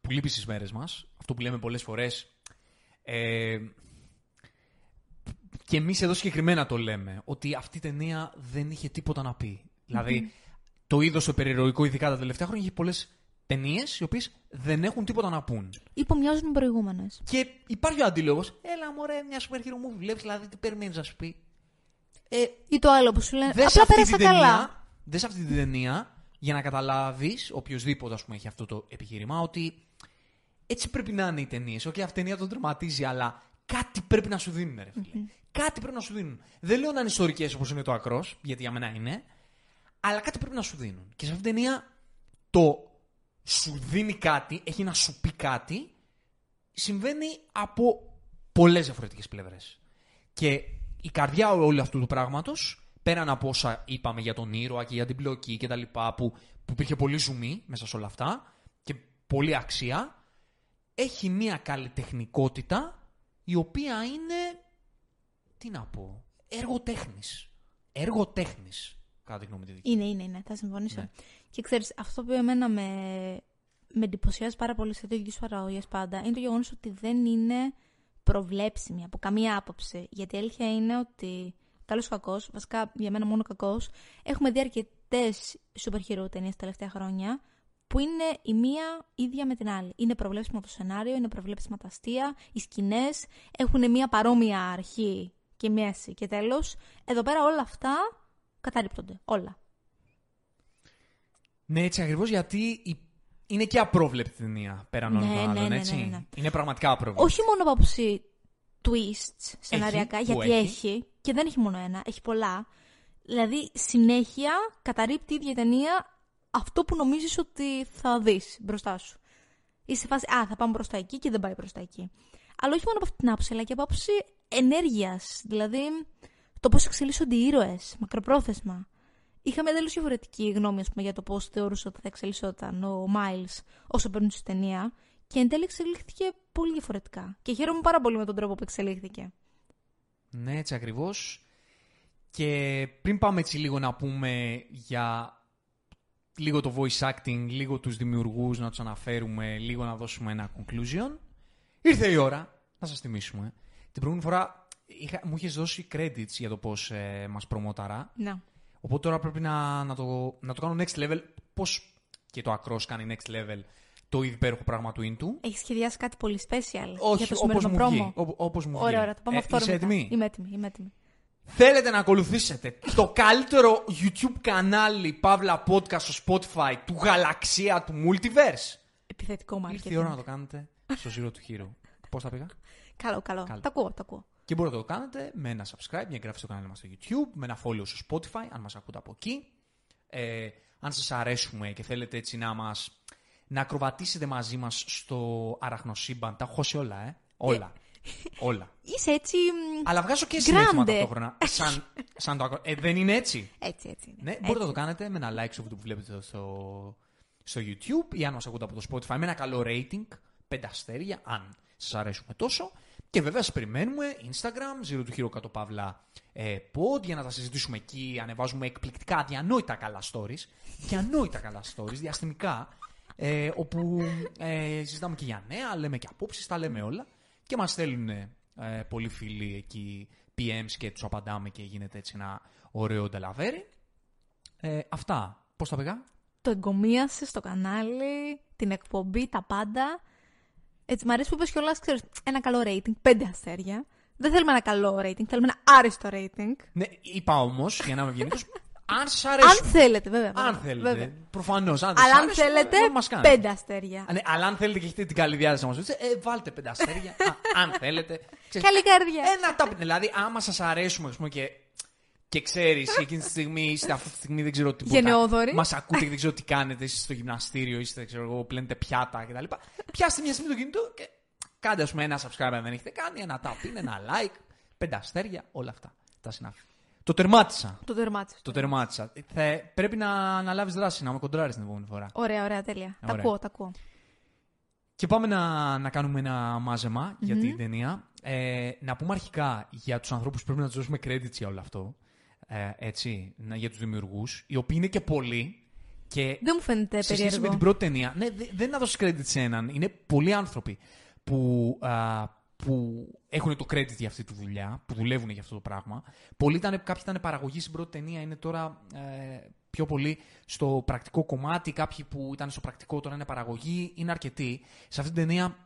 που λείπει στις μέρες μας. Αυτό που λέμε πολλές φορές. Ε, και εμείς εδώ συγκεκριμένα το λέμε. Ότι αυτή η ταινία δεν είχε τίποτα να πει. Δηλαδή, το είδος το περιεροϊκό, ειδικά τα τελευταία χρόνια, έχει πολλές ταινίες οι οποίες δεν έχουν τίποτα να πούν. Ή που μοιάζουν με προηγούμενες. Και υπάρχει ο αντίλογος. Έλα, μωρέ, μια super hero movie βλέπεις, δηλαδή τι περιμένεις να σου πει. Ε, Ή το άλλο που σου λένε δες απλά αυτή πέρασα την ταινία, καλά. δες αυτή την ταινία για να καταλάβεις, οποιοδήποτε ας πούμε, έχει αυτό το επιχείρημα, ότι έτσι πρέπει να είναι οι ταινίες. Όχι, αυτή η ταινία τον τερματίζει, αλλά κάτι πρέπει να σου δίνουν, ρε φίλε. Κάτι πρέπει να σου δίνουν. Δεν λέω να είναι ιστορικές όπως είναι το ακρός, γιατί για μένα είναι, αλλά κάτι πρέπει να σου δίνουν. Και σε αυτήν την ταινία το σου δίνει κάτι, έχει να σου πει κάτι, συμβαίνει από πολλές διαφορετικές πλευρές. Και η καρδιά όλου αυτού του πράγματος, πέραν από όσα είπαμε για τον ήρωα και για την πλοκή και τα λοιπά, που, που υπήρχε πολύ ζουμί μέσα σε όλα αυτά και πολύ αξία, έχει μία καλλιτεχνικότητα η οποία είναι, τι να πω, έργο τέχνης. Έργο τέχνης, κατά τη γνώμη τη δική μου. Είναι, είναι, είναι. Θα συμφωνήσω. Ναι. Και ξέρεις, αυτό που εμένα με, με εντυπωσιάζει πάρα πολύ σε τέτοιου παραγωγές πάντα είναι το γεγονός ότι δεν είναι προβλέψιμη από καμία άποψη. Γιατί η αλήθεια είναι ότι καλός κακός, βασικά για μένα μόνο κακός, έχουμε δει αρκετές super hero ταινίες τα τελευταία χρόνια που είναι η μία ίδια με την άλλη. Είναι προβλέψιμο το σενάριο, είναι προβλέψιμα τα αστεία, οι σκηνές έχουν μία παρόμοια αρχή και μέση και τέλος. Εδώ πέρα όλα αυτά καταρρύπτονται. Όλα. Ναι, έτσι ακριβώς γιατί η- είναι και απρόβλεπτη ταινία πέραν όλων Ναι, των ναι, άλλων, ναι, έτσι. ναι, ναι. Είναι πραγματικά απρόβλεπτη. Όχι μόνο από άποψη twists σεναριακά, που γιατί έχει; έχει. και δεν έχει μόνο ένα, έχει πολλά. Δηλαδή, συνέχεια καταρρύπτει η ίδια η ταινία αυτό που νομίζεις ότι θα δεις μπροστά σου. Είσαι σε φάση, α, θα πάμε προς τα εκεί και δεν πάει προς τα εκεί. Αλλά όχι μόνο από αυτή την άποψη, αλλά και από άποψη ενέργειας. Δηλαδή, το πώς εξελίσσονται οι ήρωες, μακροπρόθεσμα. Είχαμε εντελώς διαφορετική γνώμη ας πούμε, για το πώς θεωρούσε ότι θα εξελισσόταν ο Miles όσο παίρνουν στη ταινία. Και εν τέλει εξελίχθηκε πολύ διαφορετικά. Και χαίρομαι πάρα πολύ με τον τρόπο που εξελίχθηκε. Ναι, έτσι ακριβώς. Και πριν πάμε έτσι λίγο να πούμε για λίγο το voice acting, λίγο τους δημιουργούς να τους αναφέρουμε, λίγο να δώσουμε ένα conclusion. Ήρθε η ώρα να σας θυμίσουμε. Την προηγούμενη φορά είχα, μου είχες δώσει credits για το πώς ε, μας προμόταρα. Να. Οπότε τώρα πρέπει να, να, το, να το κάνω next level. Πώς και το Across κάνει next level το ήδη υπέροχο πράγμα του Into. Έχεις σχεδιάσει κάτι πολύ special Όχι, για το όπως σημερινό μου πρόμο. βγει. Ό, όπως μου Ωραία, βγει. ωραία, το πάμε Ε, αυτό είσαι μετά. έτοιμη; Είμαι έτοιμη, είμαι έτοιμη. Θέλετε να ακολουθήσετε το καλύτερο YouTube κανάλι Παύλα Podcast στο Spotify του γαλαξία του Multiverse; Επιθετικό Ήρθε η marketing. ώρα να το κάνετε στο Zero to Hero. Πώς θα πήγα; Καλό, καλό. Καλό. Τα ακούω, τα ακούω. Και μπορείτε να το κάνετε με ένα subscribe, μια εγγραφή στο κανάλι μας στο YouTube, με ένα follow στο Spotify, αν μας ακούτε από εκεί. Ε, αν σας αρέσουμε και θέλετε έτσι να μας... να ακροβατήσετε μαζί μας στο αραχνοσύμπαν. Τα έχω σε όλα, ε. Όλα. όλα. Είσαι έτσι. μ, Αλλά βγάζω και συνέστημα Grande. ταυτόχρονα. Σαν, σαν το ακρο... Ε, δεν είναι έτσι; Έτσι, έτσι. είναι. Ναι, Έτσι. μπορείτε να το κάνετε με ένα like στο βίντεο που βλέπετε στο, στο YouTube ή αν μας ακούτε από το Spotify με ένα καλό rating, πέντε αστέρια, αν σας αρέσουμε τόσο. Και βέβαια σας περιμένουμε Instagram, Zero to Hero κάτω παύλα ε, pod, για να τα συζητήσουμε εκεί. Ανεβάζουμε εκπληκτικά, αδιανόητα καλά stories. Διανόητα καλά stories, διαστημικά. Ε, όπου ε, συζητάμε και για νέα, λέμε και απόψεις, τα λέμε όλα. Και μας στέλνουν ε, πολλοί φίλοι εκεί PMs και τους απαντάμε και γίνεται έτσι ένα ωραίο νταλαβέρι. Ε, αυτά. Πώς τα πήγα; Το εγκομίασες στο κανάλι, την εκπομπή, τα πάντα. Έτσι, μ' αρέσει που είπες κιόλας, ξέρεις, ένα καλό rating, πέντε αστέρια. Δεν θέλουμε ένα καλό rating, θέλουμε ένα άριστο rating. Ναι, είπα όμως, για να είμαι ευγενικός, αν σας Αν αρέσουν. θέλετε, βέβαια. Αν βέβαια, θέλετε. βέβαια. Προφανώς. Αν δεν Αλλά σας αν αρέσουν, θέλετε, δεν μας κάνετε. πέντε αστέρια. Α, ναι, αλλά αν θέλετε και έχετε την καλή διάθεση να μας πείτε, ε, βάλτε πέντε αστέρια. Α, αν θέλετε. Ξέρεις, Καλή καρδιά. Ένα τάπ. Δηλαδή, άμα σας αρέσουμε, ας πούμε, και, και ξέρεις, εκείνη τη στιγμή, είστε αυτή τη στιγμή, δεν ξέρω τίποτα. Γενναιόδοροι. Μας ακούτε και δεν ξέρω τι κάνετε, είστε στο γυμναστήριο, είστε, ξέρω εγώ, πλένετε πιάτα κτλ. Πιάστε μια στιγμή το κινητό και κάντε, ας πούμε, ένα subscribe αν δεν έχετε κάνει, ένα tap in, ένα like, πέντε αστέρια, όλα αυτά. Τα συνάφη. Το τερμάτισα. Το τερμάτισες. Το τερμάτισα. Θα, πρέπει να αναλάβει δράση, να με κοντράρεις την επόμενη φορά. Ωραία, ωραία, τέλεια. Τα Ωραία. ακούω, τα ακούω. Και πάμε να, να κάνουμε ένα μάζεμα για την ταινία. Ε, να πούμε αρχικά για τους ανθρώπους που πρέπει να τους δώσουμε credits για όλο αυτό. Ε, έτσι, να, για τους δημιουργούς, οι οποίοι είναι και πολλοί. Και Δεν μου φαίνεται σε σχέση με περίεργο. την πρώτη ταινία, ναι, δε- δεν είναι να δώσει credit σε έναν. Είναι πολλοί άνθρωποι που, α, που έχουν το credit για αυτή τη δουλειά, που δουλεύουν για αυτό το πράγμα. Πολλοί ήταν, κάποιοι ήταν παραγωγή στην πρώτη ταινία, είναι τώρα ε, πιο πολύ στο πρακτικό κομμάτι. Κάποιοι που ήταν στο πρακτικό τώρα είναι παραγωγή, είναι αρκετοί. Σε αυτή την ταινία,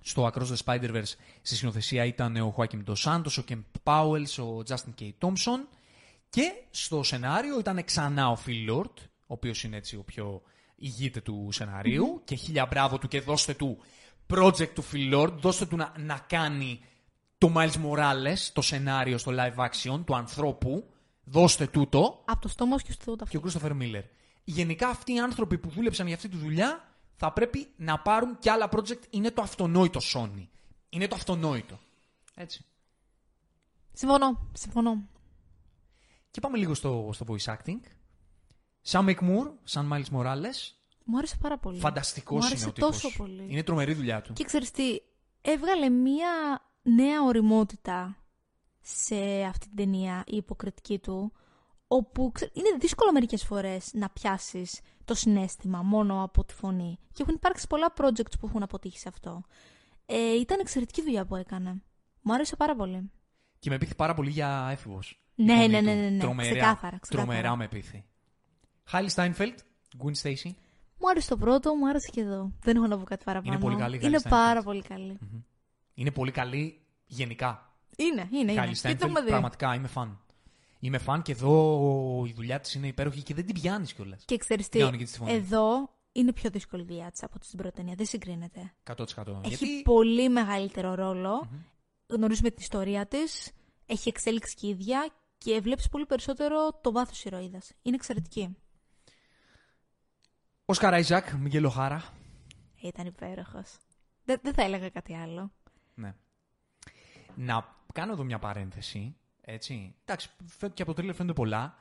στο Across the Spider-Verse, στη συνοθεσία ήταν ο Joaquin Dos Santos, ο Ken Powell, ο Justin K. Thompson. Και στο σενάριο ήταν ξανά ο Phil Lord, ο οποίος είναι έτσι ο πιο ηγείται του σενάριου. Και χίλια μπράβο του και δώστε του project του Phil Lord, δώστε του να, να κάνει το Miles Morales, το σενάριο στο live action του ανθρώπου. Δώστε τούτο Από το στόμα σου και στο και αυτό. ο Christopher Miller. Γενικά αυτοί οι άνθρωποι που δούλεψαν για αυτή τη δουλειά θα πρέπει να πάρουν και άλλα project. Είναι το αυτονόητο Sony. Είναι το αυτονόητο. Έτσι. Συμφωνώ, συμφωνώ. Και πάμε λίγο στο, στο voice acting. Σαν Mick Moore, σαν Miles Morales, Μου άρεσε πάρα πολύ. φανταστικός Μου είναι άρεσε ο τύπος. τόσο πολύ. Είναι τρομερή δουλειά του. Και ξέρεις τι, έβγαλε μία νέα οριμότητα σε αυτή την ταινία, η υποκριτική του, όπου ξέ- είναι δύσκολο μερικές φορές να πιάσεις το συνέστημα μόνο από τη φωνή. Και έχουν υπάρξει πολλά projects που έχουν αποτύχει σε αυτό. Ε, ήταν εξαιρετική δουλειά που έκανε. Μου άρεσε πάρα πολύ. Και με πείθει πάρα πολύ για έφηβος. Ναι, η φωνή ναι, του. ναι, ναι, ναι. Τρομερά, Ξεκάθαρα, ξεκάθαρα. τρομερά με πείθει. Χάιλι Στάινφελτ, Gwen Stacy. Μου άρεσε το πρώτο, μου άρεσε και εδώ. Δεν έχω να πω κάτι παραπάνω. Είναι πολύ καλή η Είναι Hailey πάρα Steinfeld. πολύ καλή. Είναι πολύ καλή γενικά. Είναι, είναι, είναι. Χάιλι Και την έχουμε Στάινφελτ, δει. πραγματικά είμαι φαν. Είμαι φαν και εδώ η δουλειά της είναι υπέροχη και δεν την πιάνεις κιόλας. Και ξέρεις τι, Κανονική της φωνή. εδώ είναι πιο δύσκολη η δουλειά της από την πρώτη ταινία. Δεν συγκρίνεται. 100%. Έχει Γιατί πολύ μεγαλύτερο ρόλο. Γνωρίζουμε την ιστορία της. Έχει εξέλιξη και η ίδια. Και βλέπεις πολύ περισσότερο το βάθος ηρωίδας. Είναι εξαιρετική. Ο Σκαράιζακ, Μιγγέλο Χάρα. Ήταν υπέροχος. Δεν, δεν θα έλεγα κάτι άλλο. Ναι. Να κάνω εδώ μια παρένθεση. Έτσι. Εντάξει, φαι- και από το τρίλερ φαίνονται πολλά.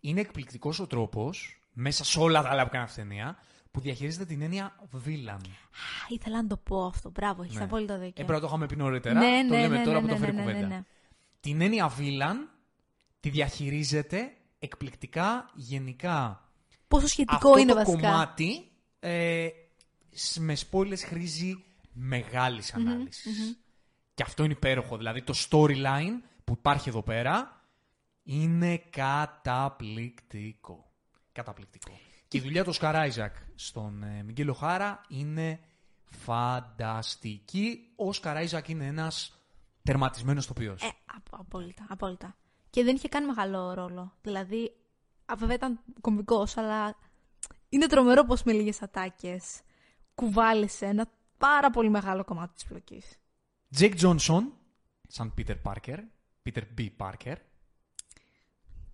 Είναι εκπληκτικός ο τρόπος, μέσα σε όλα τα άλλα που κάνει αυτή η ταινία, που διαχειρίζεται την έννοια villain. Α, ήθελα να το πω αυτό. Μπράβο, έχεις Ναι. απόλυτο δίκιο. Ε, πρέπει να το είχαμε πει νωρίτερα. ναι, το ναι, λέμε ναι, τώρα ναι, που το ναι, φέρει ναι, ναι, κουβέντα. ναι. Την έννοια villain τη διαχειρίζεται εκπληκτικά γενικά. Πόσο σχετικό Αυτό είναι το βασικά; κομμάτι ε, σ- με spoilers χρήζει μεγάλης ανάλυσης. Και αυτό είναι υπέροχο. Δηλαδή το storyline που υπάρχει εδώ πέρα είναι καταπληκτικό. Καταπληκτικό. Και η δουλειά του Όσκαρ Άιζακ στον ε, Μιγκέλ Ο'Χάρα είναι φανταστική. Ο Όσκαρ Άιζακ είναι ένας τερματισμένος ηθοποιός. Ε, απ- απόλυτα, απόλυτα. Και δεν είχε κάνει μεγάλο ρόλο. Δηλαδή, α, βέβαια ήταν κομβικός, αλλά είναι τρομερό πως με λίγες ατάκες κουβάλισε ένα πάρα πολύ μεγάλο κομμάτι της πλοκής. Τζέικ Τζόνσον σαν Peter Parker. Peter B. Parker.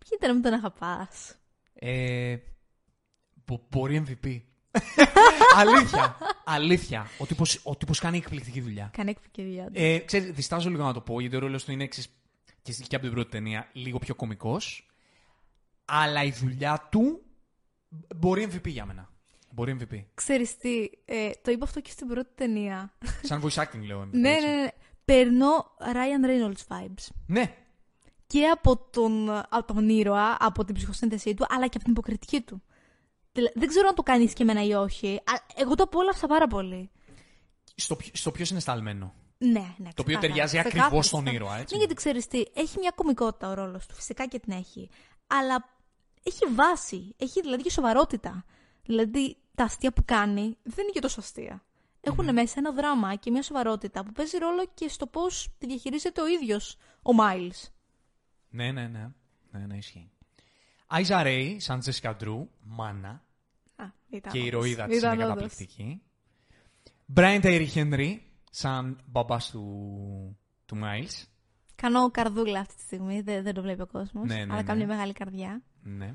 Κοίτα να μην τον αγαπάς. Ε, μπο- μπορεί MVP. αλήθεια. Αλήθεια. Ο τύπος, ο τύπος κάνει εκπληκτική δουλειά. Κάνει έκπληκτη δουλειά. του. Ε, ξέρεις, διστάζω λίγο να το πω, γιατί ο ρόλος του είναι ξέρεις, και, και από την πρώτη ταινία λίγο πιο κωμικός. Αλλά η δουλειά του μπορεί MVP για μένα. Μπορεί MVP. Ξέρεις τι, ε, το είπα αυτό και στην πρώτη ταινία. Σαν voice acting λέω MVP. ναι, έτσι. ναι, ναι. Παίρνω Ryan Reynolds vibes. Ναι, Και από τον, από τον ήρωα, από την ψυχοσύνθεσή του, αλλά και από την υποκριτική του. Δηλαδή, δεν ξέρω αν το κάνεις και εμένα ή όχι, αλλά εγώ το απόλαυσα πάρα πολύ. στο, ποιο- στο ποιος είναι σταλμένο; Ναι, ναι. Το οποίο ξεκάθαρα. ταιριάζει Ξεκάθαρα, ακριβώς στον ξεκάθαρα. ήρωα, έτσι. Ναι, γιατί ξέρεις τι, έχει μια κομικότητα ο ρόλος του. Φυσικά και την έχει. Αλλά έχει βάση. Έχει δηλαδή και σοβαρότητα. Δηλαδή τα αστεία που κάνει δεν είναι και τόσο αστεία. Έχουν μέσα ένα δράμα και μια σοβαρότητα που παίζει ρόλο και στο πώς τη διαχειρίζεται ο ίδιος ο Μάιλς. Ναι, ναι, ναι. Ναι, ναι, ισχύει. Άιζα Ρέι, σαν Τζέσικα Ντρού, μάνα. Και η ηρωίδα της είναι καταπληκτική. Μπράιν Τέιρι Χένρι, σαν μπαμπάς του, του Miles. Κάνω καρδούλα αυτή τη στιγμή, δεν, δεν το βλέπει ο κόσμος. Ναι, ναι, αλλά ναι. κάνω μια μεγάλη καρδιά. Ναι.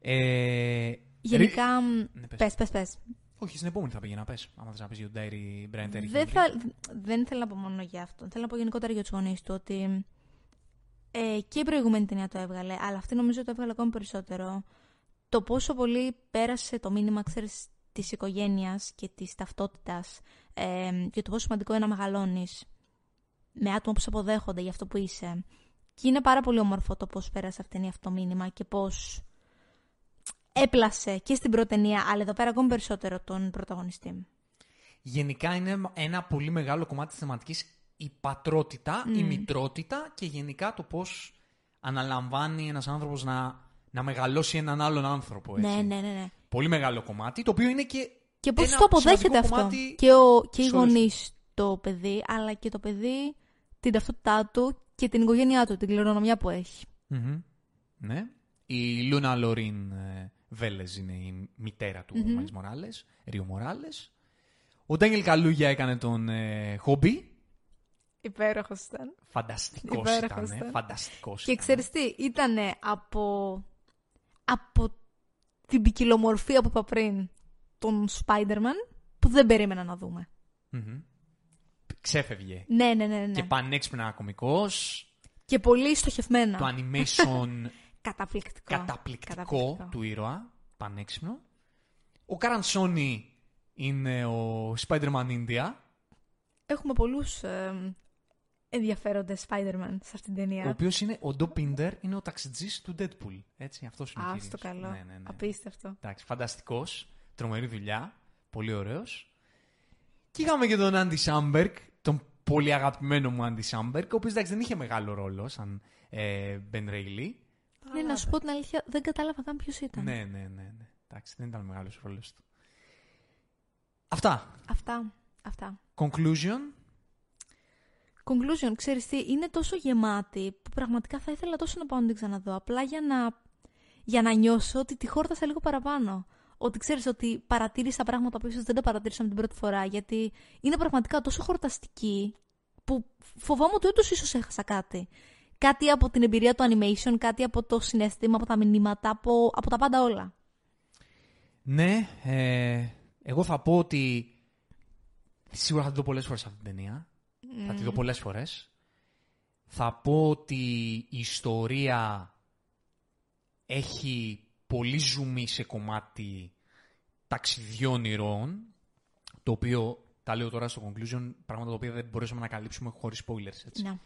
Ε, Γενικά. μ, Ναι, πες. πες, πες, πες. Όχι, στην επόμενη θα πήγαινα, πες. Άμα θες να πεις για τον Τέιρι, Μπράιν Τέιρι Δεν, Χένρι. θα, δεν θέλω να πω μόνο για αυτό. Θέλω να πω γενικότερα για τους γονείς του ότι ε, και η προηγούμενη ταινία το έβγαλε, αλλά αυτή νομίζω το έβγαλε ακόμη περισσότερο. Το πόσο πολύ πέρασε το μήνυμα, ξέρεις, της οικογένειας και της ταυτότητας ε, και το πόσο σημαντικό είναι να μεγαλώνεις με άτομα που σε αποδέχονται για αυτό που είσαι. Και είναι πάρα πολύ όμορφο το πώς πέρασε αυτή αυτό το μήνυμα και πώς έπλασε και στην πρώτη ταινία, αλλά εδώ πέρα ακόμη περισσότερο τον πρωταγωνιστή. Γενικά είναι ένα πολύ μεγάλο κομμάτι της θεματικής η πατρότητα, η Mm. μητρότητα και γενικά το πώς αναλαμβάνει ένας άνθρωπος να, να μεγαλώσει έναν άλλον άνθρωπο. Έτσι. Ναι, ναι, ναι, ναι. Πολύ μεγάλο κομμάτι, το οποίο είναι και Και πώς ένα το αποδέχεται σημαντικό αυτό. κομμάτι Και, ο, και οι σε όλες γονείς το παιδί, αλλά και το παιδί την ταυτότητά του και την οικογένειά του, την κληρονομιά που έχει. Μμμ. Ναι. Η Λούνα Λορίν ε, Βέλεζ είναι η μητέρα του Μμμ. Μάλις Μοράλες, Ρίο Μοράλες. Ο Ντάνιελ Καλούγια έκανε τον ε, Χόμπι. Υπέροχος ήταν. Φανταστικός Υπέροχος ήταν. ήταν. Φανταστικός Και ήταν. ξέρεις τι, ήταν από, από την ποικιλομορφία που είπα πριν τον Spider-Man που δεν περίμενα να δούμε. Μμμ. Ξέφευγε. Ναι, ναι, ναι. ναι. Και πανέξυπνα κωμικός. Και πολύ στοχευμένα. Το animation Καταπληκτικό. καταπληκτικό του ήρωα. Πανέξυπνο. Ο Καρανσόνι είναι ο Spider-Man India. Έχουμε πολλούς ε, ενδιαφέροντες Spider-Man σε αυτήν την ταινία. Ο οποίος είναι ο Ντο Πίντερ, είναι ο ταξιτζής του Deadpool. Έτσι, αυτός είναι ο Α, κύριος. στο καλό. Ναι, ναι, ναι. Απίστευτο. Εντάξει, φανταστικός. Τρομερή δουλειά. Πολύ ωραίος. Και είχαμε και τον Άντι Σάμπερκ, τον πολύ αγαπημένο μου Άντι Σάμπερκ, ο οποίος εντάξει δεν είχε μεγάλο ρόλο σαν ε, Ben Reilly. Ναι, να σου πω την αλήθεια, δεν κατάλαβα καν ποιος ήταν. Ναι, ναι, ναι, ναι. Εντάξει, δεν ήταν μεγάλος ρόλος του. Αυτά. Αυτά. Αυτά. Conclusion. Conclusion, ξέρεις τι, είναι τόσο γεμάτη που πραγματικά θα ήθελα τόσο να πάω να την ξαναδώ. Απλά για να, για να νιώσω ότι τη χόρτασα λίγο παραπάνω. Ότι ξέρεις ότι παρατήρησα πράγματα που ίσως δεν τα παρατήρησα με την πρώτη φορά. Γιατί είναι πραγματικά τόσο χορταστική που φοβάμαι ότι όντως ίσως έχασα κάτι. Κάτι από την εμπειρία του animation, κάτι από το συνέστημα, από τα μηνύματα, από, από τα πάντα όλα. Ναι, ε, εγώ θα πω ότι σίγουρα θα τη δω πολλές φορές αυτή την ταινία. Θα τη δω πολλές φορές. Θα πω ότι η ιστορία έχει πολύ ζουμί σε κομμάτι ταξιδιών ηρώων, το οποίο, τα λέω τώρα στο conclusion, πράγματα τα οποία δεν μπορέσαμε να καλύψουμε χωρίς spoilers. Έτσι. Ναι.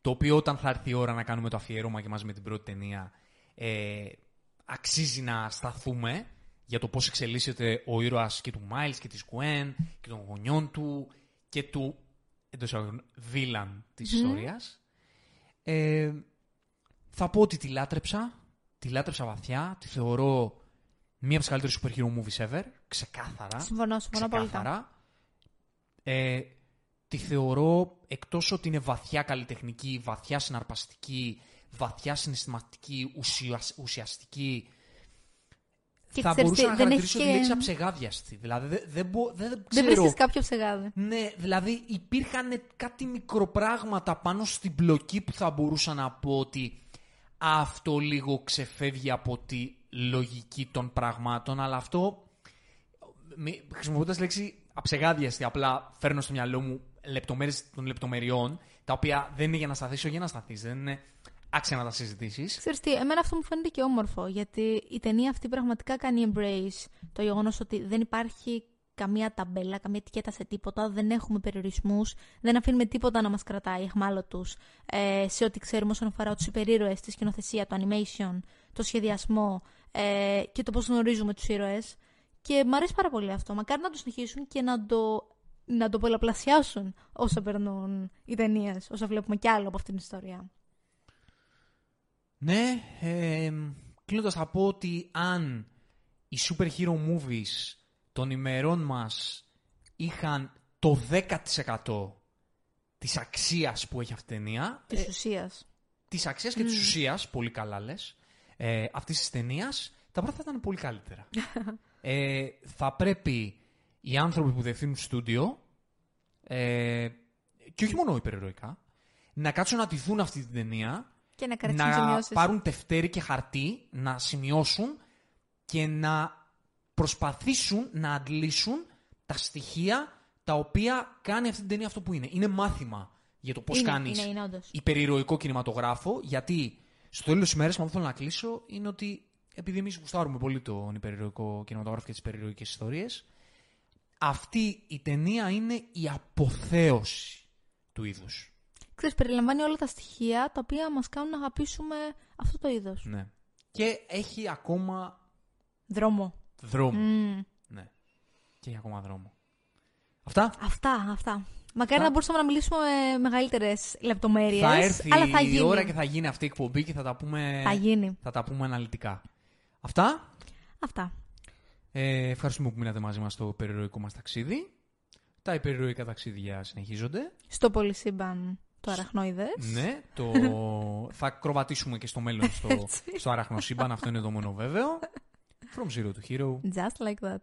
Το οποίο όταν θα έρθει η ώρα να κάνουμε το αφιέρωμα και μαζί με την πρώτη ταινία, ε, αξίζει να σταθούμε για το πώς εξελίσσεται ο ήρωας και του Miles και της Gwen και των γονιών του και του εντός εισαγωγικών, βίλαν της ιστορίας. Ε, θα πω ότι τη λάτρεψα, τη λάτρεψα βαθιά, τη θεωρώ μία από τις καλύτερες super hero movies ever, ξεκάθαρα. Συμφωνώ, συμφωνώ πολύ. Ξεκάθαρα. Ε, τη θεωρώ, εκτός ότι είναι βαθιά καλλιτεχνική, βαθιά συναρπαστική, βαθιά συναισθηματική, ουσιας- ουσιαστική, Και θα ξέρεις μπορούσα τι, να δεν χαρακτηρίσω έχει τη και- λέξη αψεγάδιαστη. Δηλαδή δεν, δεν, μπο- δεν, Δεν ξέρω. βρίσκεις κάποιο ψεγάδι. Ναι, δηλαδή υπήρχαν κάτι μικροπράγματα πάνω στην πλοκή που θα μπορούσα να πω ότι αυτό λίγο ξεφεύγει από τη λογική των πραγμάτων, αλλά αυτό μη- χρησιμοποιώντας λέξη αψεγάδιαστη, απλά φέρνω στο μυαλό μου λεπτομέρειες των λεπτομεριών, τα οποία δεν είναι για να σταθείς, όχι για να σταθείς, δεν είναι άξια να τα συζητήσεις. Ξέρεις τι, εμένα αυτό μου φαίνεται και όμορφο, γιατί η ταινία αυτή πραγματικά κάνει embrace το γεγονός ότι δεν υπάρχει καμία ταμπέλα, καμία ετικέτα σε τίποτα, δεν έχουμε περιορισμούς, δεν αφήνουμε τίποτα να μας κρατάει εχμάλωτους ε, σε ό,τι ξέρουμε όσον αφορά τους υπερήρωες, τη σκηνοθεσία, το animation, το σχεδιασμό ε, και το πώς γνωρίζουμε τους ήρωες. Και μου αρέσει πάρα πολύ αυτό. Μακάρι να το συνεχίσουν και να το, να το πολλαπλασιάσουν όσο περνούν οι ταινίες, όσο βλέπουμε κι άλλο από αυτήν την ιστορία. Ναι, ε, κλείνοντας θα πω ότι αν οι super hero movies των ημερών μας είχαν το 10% της αξίας που έχει αυτή η ταινία, Της ουσίας. της αξίας και της ουσίας, πολύ καλά λες, ε, αυτής της ταινίας, τα πράγματα θα ήταν πολύ καλύτερα. ε, θα πρέπει οι άνθρωποι που διευθύνουν στούντιο, ε, και όχι μόνο υπερηρωικά, να κάτσουν να τη δουν αυτή την ταινία Και να κρατήσουν να σημειώσεις. πάρουν τευτέρι και χαρτί, να σημειώσουν και να προσπαθήσουν να αντλήσουν τα στοιχεία τα οποία κάνει αυτή την ταινία αυτό που είναι. Είναι μάθημα για το πώς είναι, κάνεις Είναι, είναι όντως. υπερηρωικό κινηματογράφο, γιατί στο τέλος της ημέρας, με αυτό θέλω να κλείσω, είναι ότι επειδή εμείς γουστάρουμε πολύ τον υπερηρωικό κινηματογράφο και τις υπερηρωικές ιστορίες, αυτή η ταινία είναι η αποθέωση του είδους. Ξέρεις, περιλαμβάνει όλα τα στοιχεία τα οποία μας κάνουν να αγαπήσουμε αυτό το είδος. Ναι. Και έχει ακόμα Δρόμο. Δρόμο. Μμμ. Ναι. Και έχει ακόμα δρόμο. Αυτά; Αυτά, αυτά. Μακάρι Αυτά. να μπορούσαμε να μιλήσουμε με μεγαλύτερες λεπτομέρειες. Θα έρθει αλλά θα η γίνει. ώρα και θα γίνει αυτή η εκπομπή και θα τα πούμε, Θα γίνει. θα τα πούμε αναλυτικά. Αυτά; Αυτά. Ε, ευχαριστούμε που μείνατε μαζί μας στο υπερηρωικό μας ταξίδι. Τα υπερηρωικά ταξίδια συνεχίζονται. Στο πολυσύμπαν το αραχνοειδές. Ναι, το... θα κροβατήσουμε και στο μέλλον στο, Έτσι. στο αραχνοσύμπαν. Αυτό είναι το μόνο βέβαιο. From zero to hero. Just like that.